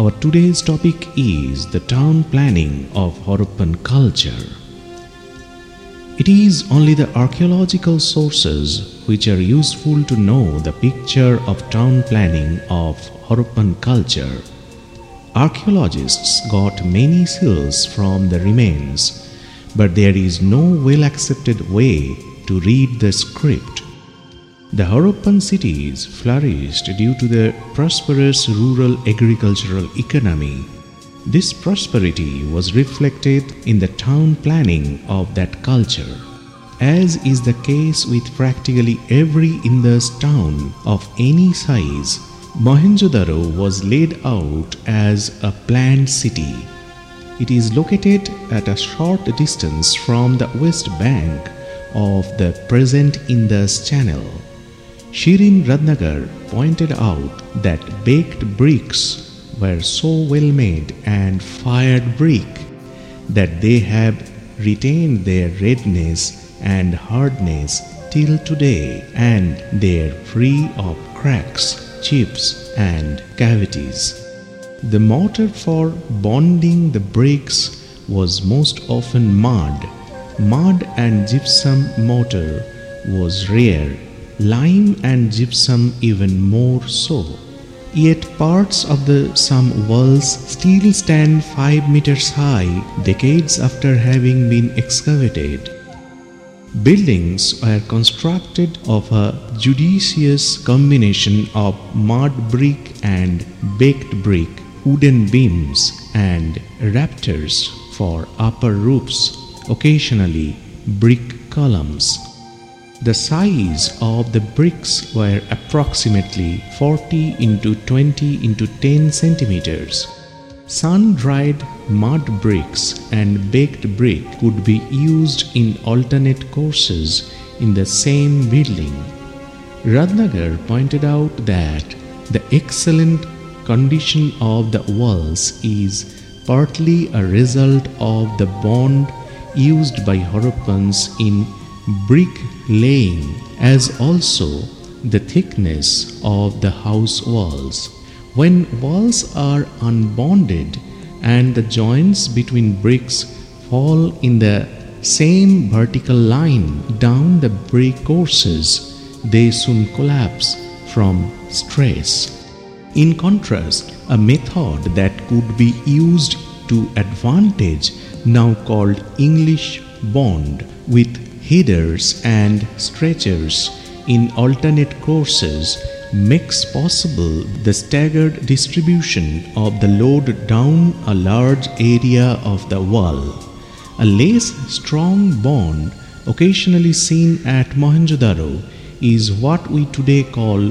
Our today's topic is the town planning of Harappan culture. It is only the archaeological sources which are useful to know the picture of town planning of Harappan culture. Archaeologists got many seals from the remains, but there is no well accepted way to read the script. The Harappan cities flourished due to their prosperous rural agricultural economy. This prosperity was reflected in the town planning of that culture. As is the case with practically every Indus town of any size, Mohenjo-daro was laid out as a planned city. It is located at a short distance from the west bank of the present Indus Channel. Shereen Ratnagar pointed out that baked bricks were so well made and fired brick that they have retained their redness and hardness till today and they are free of cracks chips, and cavities. The mortar for bonding the bricks was most often mud. Mud and gypsum mortar was rare, lime and gypsum even more so. Yet parts of the some walls still stand 5 meters high decades after having been excavated. Buildings were constructed of a judicious combination of mud brick and baked brick, wooden beams, and rafters for upper roofs, occasionally brick columns. The size of the bricks were approximately 40 into 20 into 10 centimeters. Sun dried mud bricks and baked brick could be used in alternate courses in the same building. Ratnagar pointed out that the excellent condition of the walls is partly a result of the bond used by Harappans in brick laying as also the thickness of the house walls. When walls are unbonded and the joints between bricks fall in the same vertical line down the brick courses, they soon collapse from stress. In contrast, a method that could be used to advantage, now called English bond, with headers and stretchers in alternate courses makes possible the staggered distribution of the load down a large area of the wall. A less strong bond, occasionally seen at Mohenjo-daro, is what we today call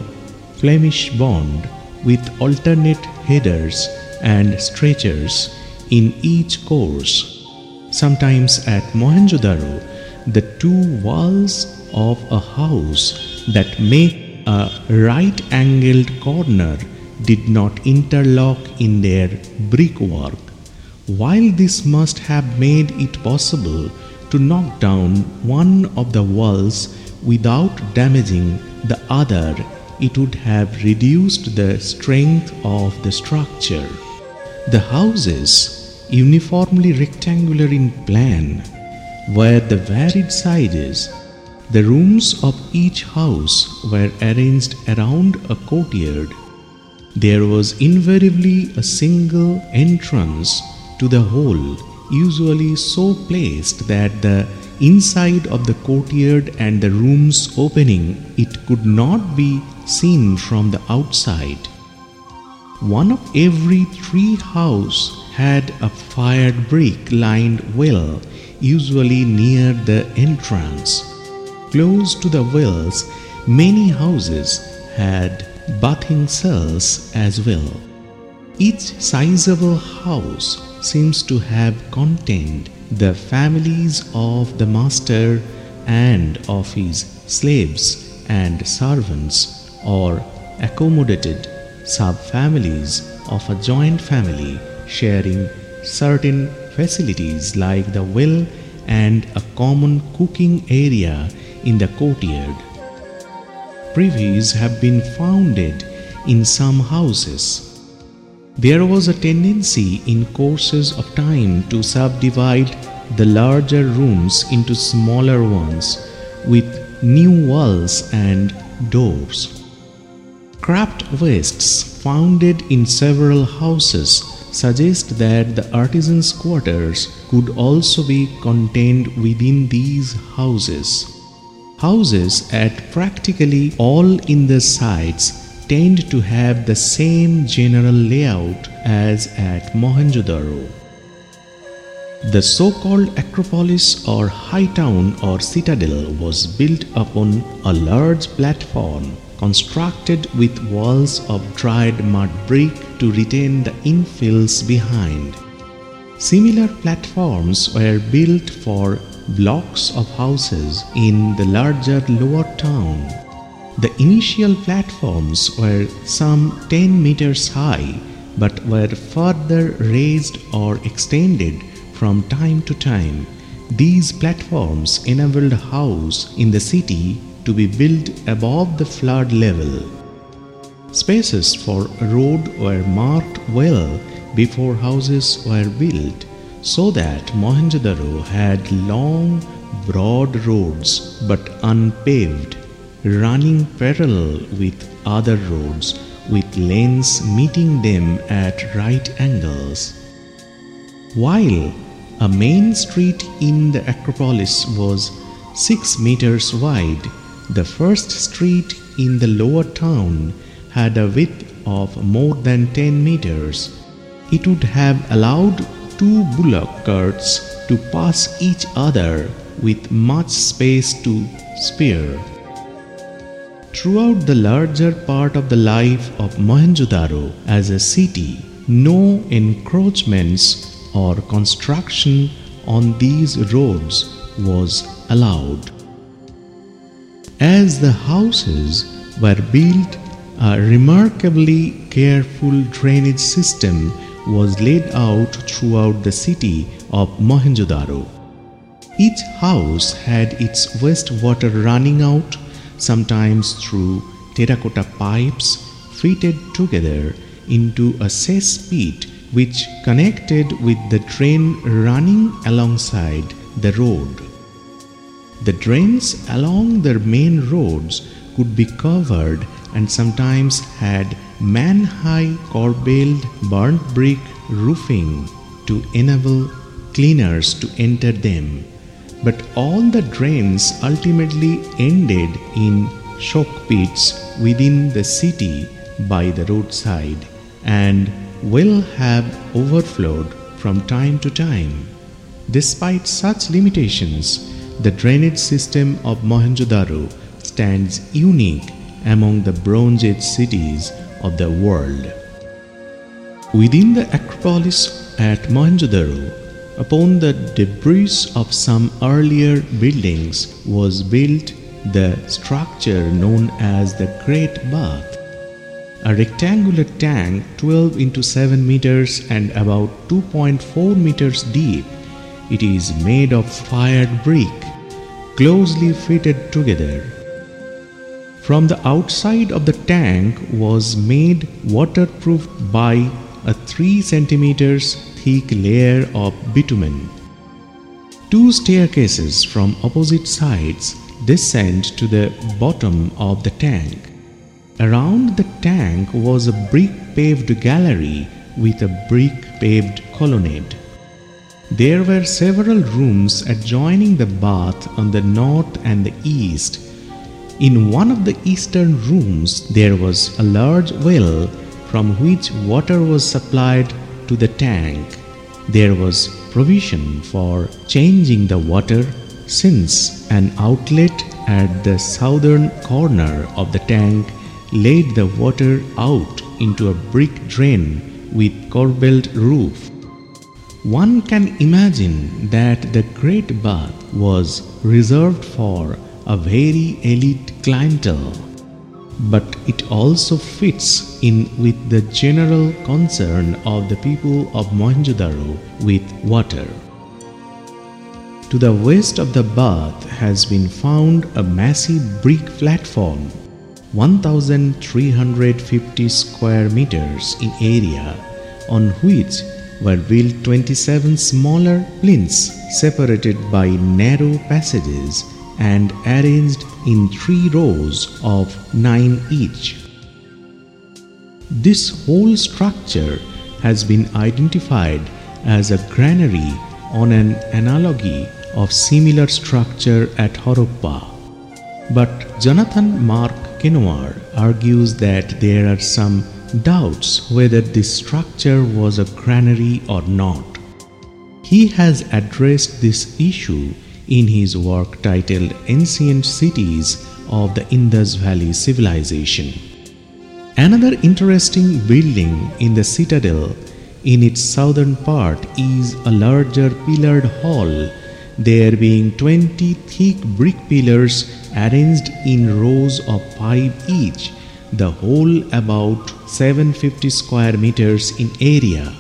Flemish bond, with alternate headers and stretchers in each course. Sometimes at Mohenjo-daro, the two walls of a house that make a right angled corner did not interlock in their brickwork. While this must have made it possible to knock down one of the walls without damaging the other, it would have reduced the strength of the structure. The houses, uniformly rectangular in plan, were the varied sizes the rooms of each house were arranged around a courtyard. There was invariably a single entrance to the whole, usually so placed that the inside of the courtyard and the rooms opening it could not be seen from the outside. One of every three houses had a fired brick lined well, usually near the entrance. Close to the wells, many houses had bathing cells as well. Each sizable house seems to have contained the families of the master and of his slaves and servants or accommodated subfamilies of a joint family sharing certain facilities like the well and a common cooking area in the courtyard. Privies have been founded in some houses. There was a tendency in courses of time to subdivide the larger rooms into smaller ones with new walls and doors. Craft wastes founded in several houses suggest that the artisans' quarters could also be contained within these houses. Houses at practically all in the sites tend to have the same general layout as at Mohenjo-daro. The so-called Acropolis or high town or citadel was built upon a large platform constructed with walls of dried mud brick to retain the infills behind. Similar platforms were built for blocks of houses in the larger lower town. The initial platforms were some 10 meters high but were further raised or extended from time to time, these platforms enabled a house in the city to be built above the flood level. Spaces for road were marked well before houses were built, so that Mohenjo-daro had long, broad roads but unpaved, running parallel with other roads with lanes meeting them at right angles. While a main street in the Acropolis was 6 meters wide. The first street in the lower town had a width of more than 10 meters. It would have allowed two bullock carts to pass each other with much space to spare. Throughout the larger part of the life of Mohenjo-daro as a city, no encroachments or construction on these roads was allowed. As the houses were built, a remarkably careful drainage system was laid out throughout the city of Mohenjo-daro. Each house had its wastewater running out, sometimes through terracotta pipes fitted together into a cesspit which connected with the drain running alongside the road. The drains along the main roads could be covered and sometimes had man high corbelled burnt brick roofing to enable cleaners to enter them. But all the drains ultimately ended in choke pits within the city by the roadside and will have overflowed from time to time. Despite such limitations, the drainage system of Mohenjo-daro stands unique among the Bronze Age cities of the world. Within the Acropolis at Mohenjo-daro, upon the debris of some earlier buildings was built the structure known as the Great Bath a rectangular tank 12 into 7 meters and about 2.4 meters deep. It is made of fired brick, closely fitted together. From the outside of the tank was made waterproof by a 3 centimeters thick layer of bitumen. Two staircases from opposite sides descend to the bottom of the tank. Around the tank was a brick paved gallery with a brick paved colonnade. There were several rooms adjoining the bath on the north and the east. In one of the eastern rooms, there was a large well from which water was supplied to the tank. There was provision for changing the water since an outlet at the southern corner of the tank laid the water out into a brick drain with corbelled roof. One can imagine that the Great Bath was reserved for a very elite clientele, but it also fits in with the general concern of the people of Mohenjo-daro with water. To the west of the bath has been found a massive brick platform 1350 square meters in area on which were built 27 smaller plinths separated by narrow passages and arranged in three rows of nine each. This whole structure has been identified as a granary on an analogy of similar structure at Harappa. But Jonathan Mark Kenoyer argues that there are some doubts whether this structure was a granary or not. He has addressed this issue in his work titled Ancient Cities of the Indus Valley Civilization. Another interesting building in the citadel in its southern part is a larger pillared hall, there being 20 thick brick pillars arranged in rows of 5 each, the whole about 750 square meters in area.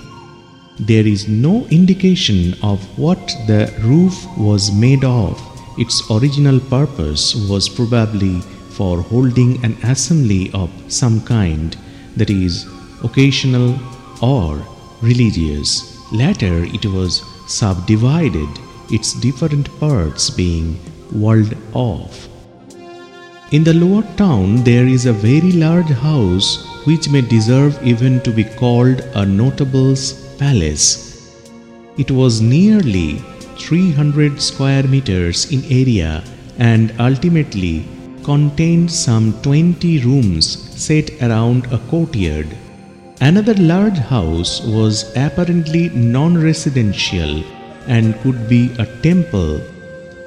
There is no indication of what the roof was made of. Its original purpose was probably for holding an assembly of some kind, that is, occasional or religious. Later, it was subdivided, its different parts being walled off. In the lower town, there is a very large house which may deserve even to be called a notable's palace. It was nearly 300 square meters in area and ultimately contained some 20 rooms set around a courtyard. Another large house was apparently non residential and could be a temple.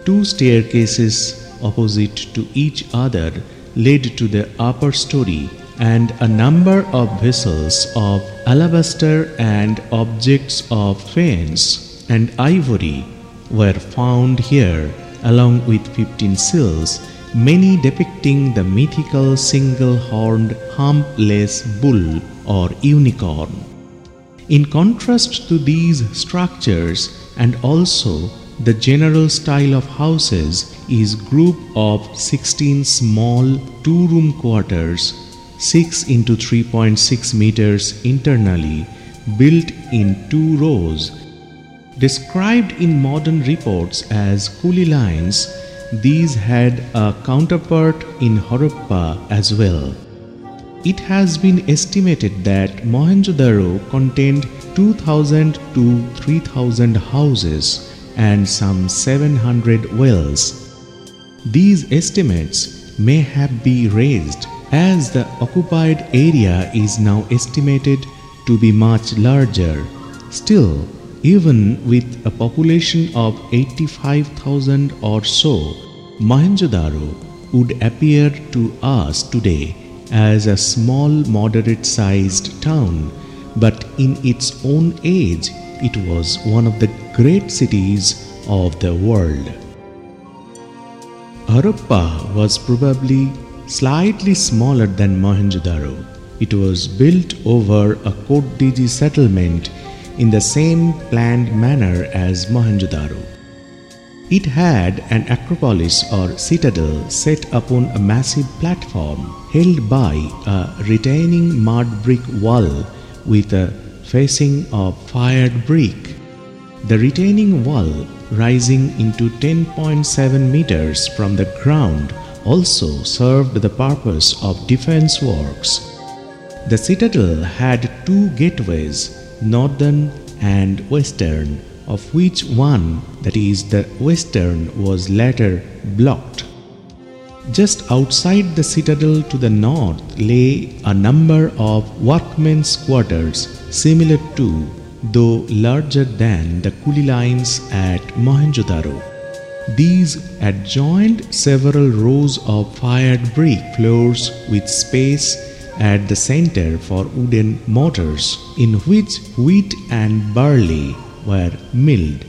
Two staircases opposite to each other led to the upper story, and a number of vessels of alabaster and objects of faience and ivory were found here, along with 15 seals, many depicting the mythical single horned humpless bull or unicorn. In contrast to these structures, and also the general style of houses is group of 16 small two-room quarters 6 into 3.6 meters internally built in two rows described in modern reports as kuli lines these had a counterpart in Harappa as well. It has been estimated that Mohenjo-daro contained 2000 to 3000 houses and some 700 wells. These estimates may have been raised as the occupied area is now estimated to be much larger. Still, even with a population of 85,000 or so, Mohenjo-daro would appear to us today as a small moderate sized town, but in its own age it was one of the great cities of the world. Harappa was probably slightly smaller than Mohenjo-daro. It was built over a Kotdiji settlement in the same planned manner as Mohenjo-daro. It had an acropolis or citadel set upon a massive platform held by a retaining mud brick wall with a facing of fired brick. The retaining wall, rising into 10.7 meters from the ground, also served the purpose of defense works. The citadel had two gateways, northern and western, of which one, that is, the western, was later blocked. Just outside the citadel to the north lay a number of workmen's quarters similar to though larger than the kuli lines at Mohenjo-daro. These adjoined several rows of fired brick floors with space at the center for wooden mortars in which wheat and barley were milled.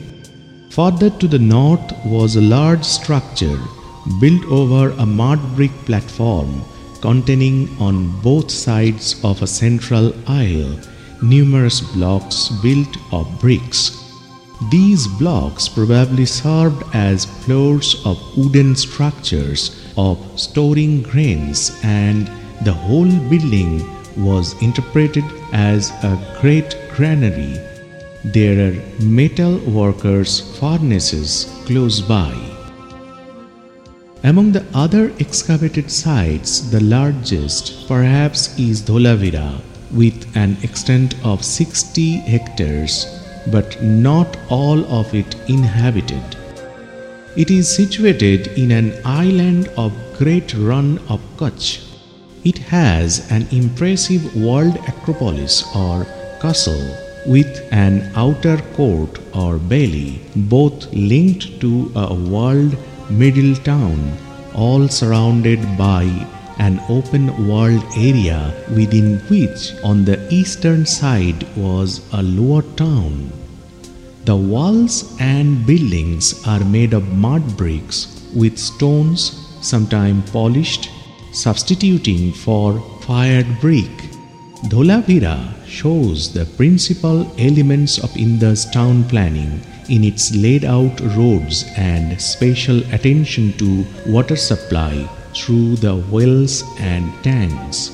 Further to the north was a large structure built over a mud brick platform containing on both sides of a central aisle numerous blocks built of bricks. These blocks probably served as floors of wooden structures of storing grains, and the whole building was interpreted as a great granary. There are metal workers' furnaces close by. Among the other excavated sites, the largest perhaps is Dholavira with an extent of 60 hectares, but not all of it inhabited. It is situated in an island of Great Rann of Kutch. It has an impressive walled acropolis or castle with an outer court or bailey, both linked to a walled middle town, all surrounded by an open walled area within which on the eastern side was a lower town. The walls and buildings are made of mud bricks with stones, sometimes polished, substituting for fired brick. Dholavira shows the principal elements of Indus town planning in its laid out roads and special attention to water supply through the wells and tanks.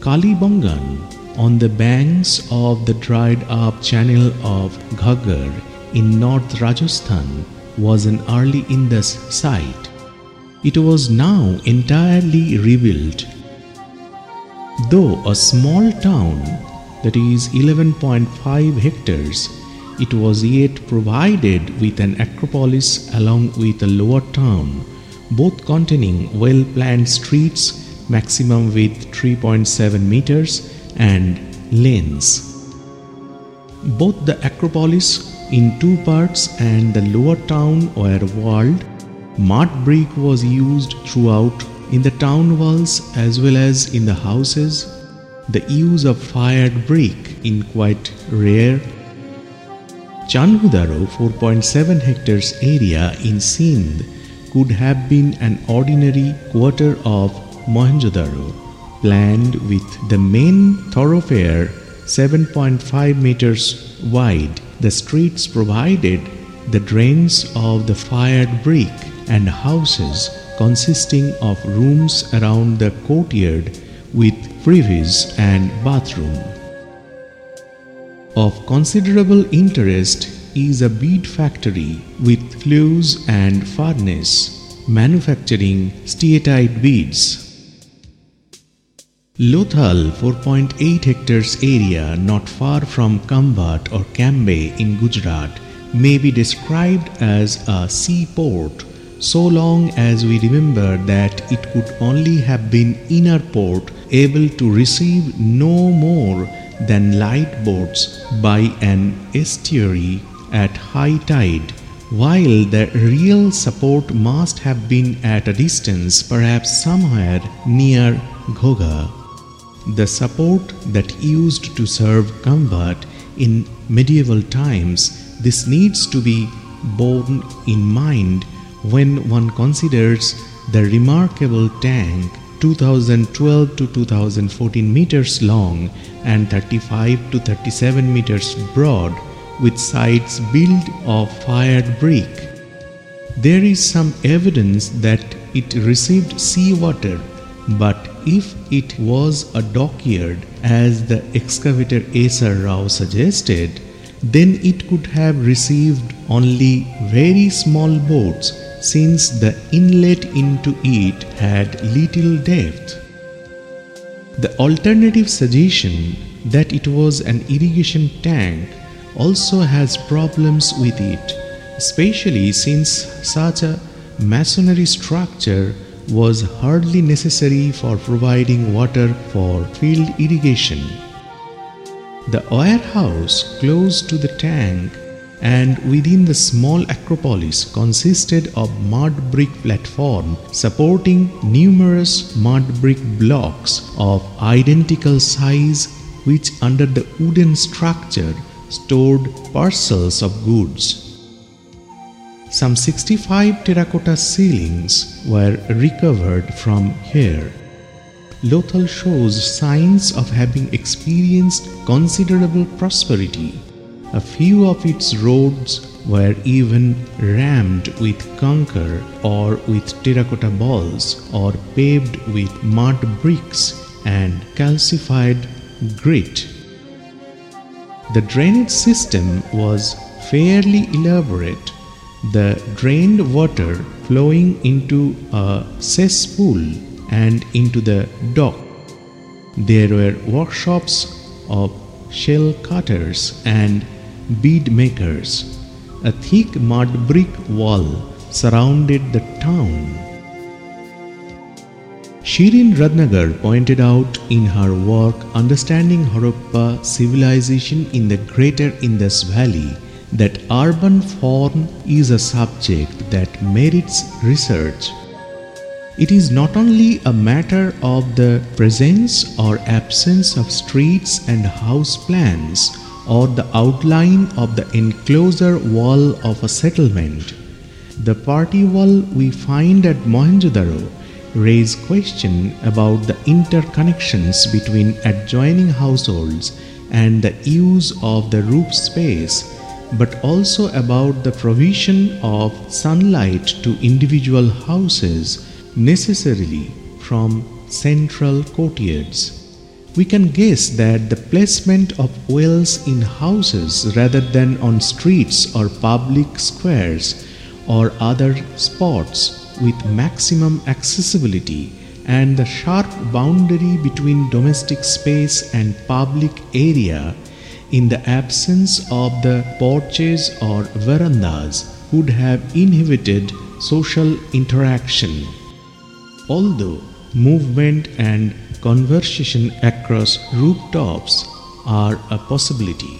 Kalibangan on the banks of the dried up channel of Ghaggar in North Rajasthan was an early Indus site. It was now entirely rebuilt. Though a small town, that is 11.5 hectares, it was yet provided with an acropolis along with a lower town, both containing well planned streets, maximum width 3.7 meters and lanes. Both the Acropolis in two parts and the lower town were walled. Mud brick was used throughout in the town walls as well as in the houses. The use of fired brick in quite rare. Chanhudaro 4.7 hectares area in Sindh could have been an ordinary quarter of Mohenjo-daro planned with the main thoroughfare 7.5 meters wide. The streets provided the drains of the fired brick and houses consisting of rooms around the courtyard with privies and bathroom. Of considerable interest is a bead factory with flues and furnace manufacturing steatite beads. Lothal 4.8 hectares area not far from Khambhat or Cambay in Gujarat may be described as a seaport so long as we remember that it could only have been inner port able to receive no more than light boats by an estuary at high tide while the real support must have been at a distance perhaps somewhere near Ghogha the support that used to serve Khambhat in medieval times, this needs to be borne in mind when one considers the remarkable tank 2012 to 2014 meters long and 35 to 37 meters broad with sides built of fired brick. There is some evidence that it received seawater but if it was a dockyard, as the excavator S. R. Rao suggested, then it could have received only very small boats since the inlet into it had little depth. The alternative suggestion that it was an irrigation tank also has problems with it, especially since such a masonry structure was hardly necessary for providing water for field irrigation. The warehouse close to the tank and within the small acropolis consisted of mud brick platform supporting numerous mud brick blocks of identical size which under the wooden structure stored parcels of goods. Some 65 terracotta sealings were recovered from here. Lothal shows signs of having experienced considerable prosperity. A few of its roads were even rammed with kankar or with terracotta balls or paved with mud bricks and calcified grit The drainage system was fairly elaborate. The drained water flowing into a cesspool and into the dock. There were workshops of shell cutters and bead makers. A thick mud brick wall surrounded the town. Shereen Ratnagar pointed out in her work Understanding Harappa Civilization in the Greater Indus Valley that urban form is a subject that merits research. It is not only a matter of the presence or absence of streets and house plans or the outline of the enclosure wall of a settlement. The party wall we find at Mohenjo-daro raise question about the interconnections between adjoining households and the use of the roof space, but also about the provision of sunlight to individual houses necessarily from central courtyards. We can guess that the placement of wells in houses rather than on streets or public squares or other spots with maximum accessibility and the sharp boundary between domestic space and public area in the absence of the porches or verandas would have inhibited social interaction. Although movement and conversation across rooftops are a possibility.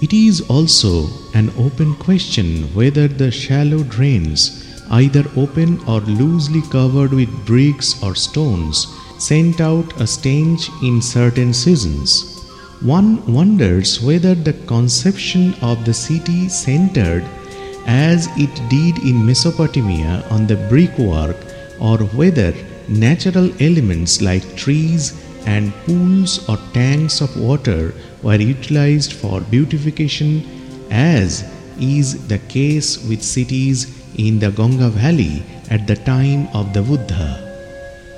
It is also an open question whether the shallow drains either open or loosely covered with bricks or stones, sent out a stench in certain seasons. One wonders whether the conception of the city centered as it did in Mesopotamia on the brickwork or whether natural elements like trees and pools or tanks of water were utilized for beautification as is the case with cities in the Ganga valley at the time of the Buddha.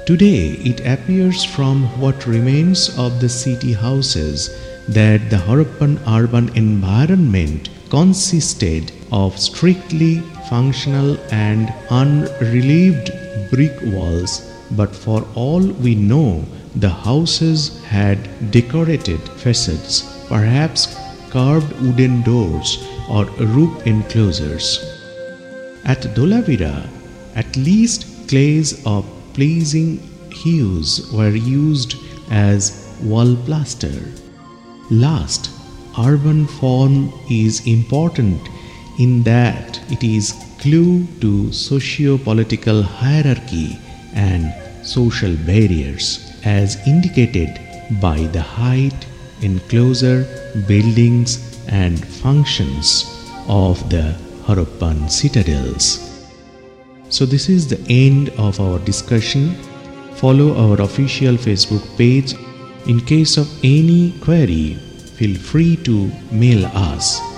Today, it appears from what remains of the city houses that the Harappan urban environment consisted of strictly functional and unrelieved brick walls, but for all we know, the houses had decorated facades, perhaps carved wooden doors or roof enclosures. At Dholavira, at least clays of pleasing hues were used as wall plaster. Last, urban form is important in that it is clue to socio-political hierarchy and social barriers as indicated by the height, enclosure, buildings and functions of the Harappan citadels. So, this is the end of our discussion. Follow our official Facebook page. In case of any query, feel free to mail us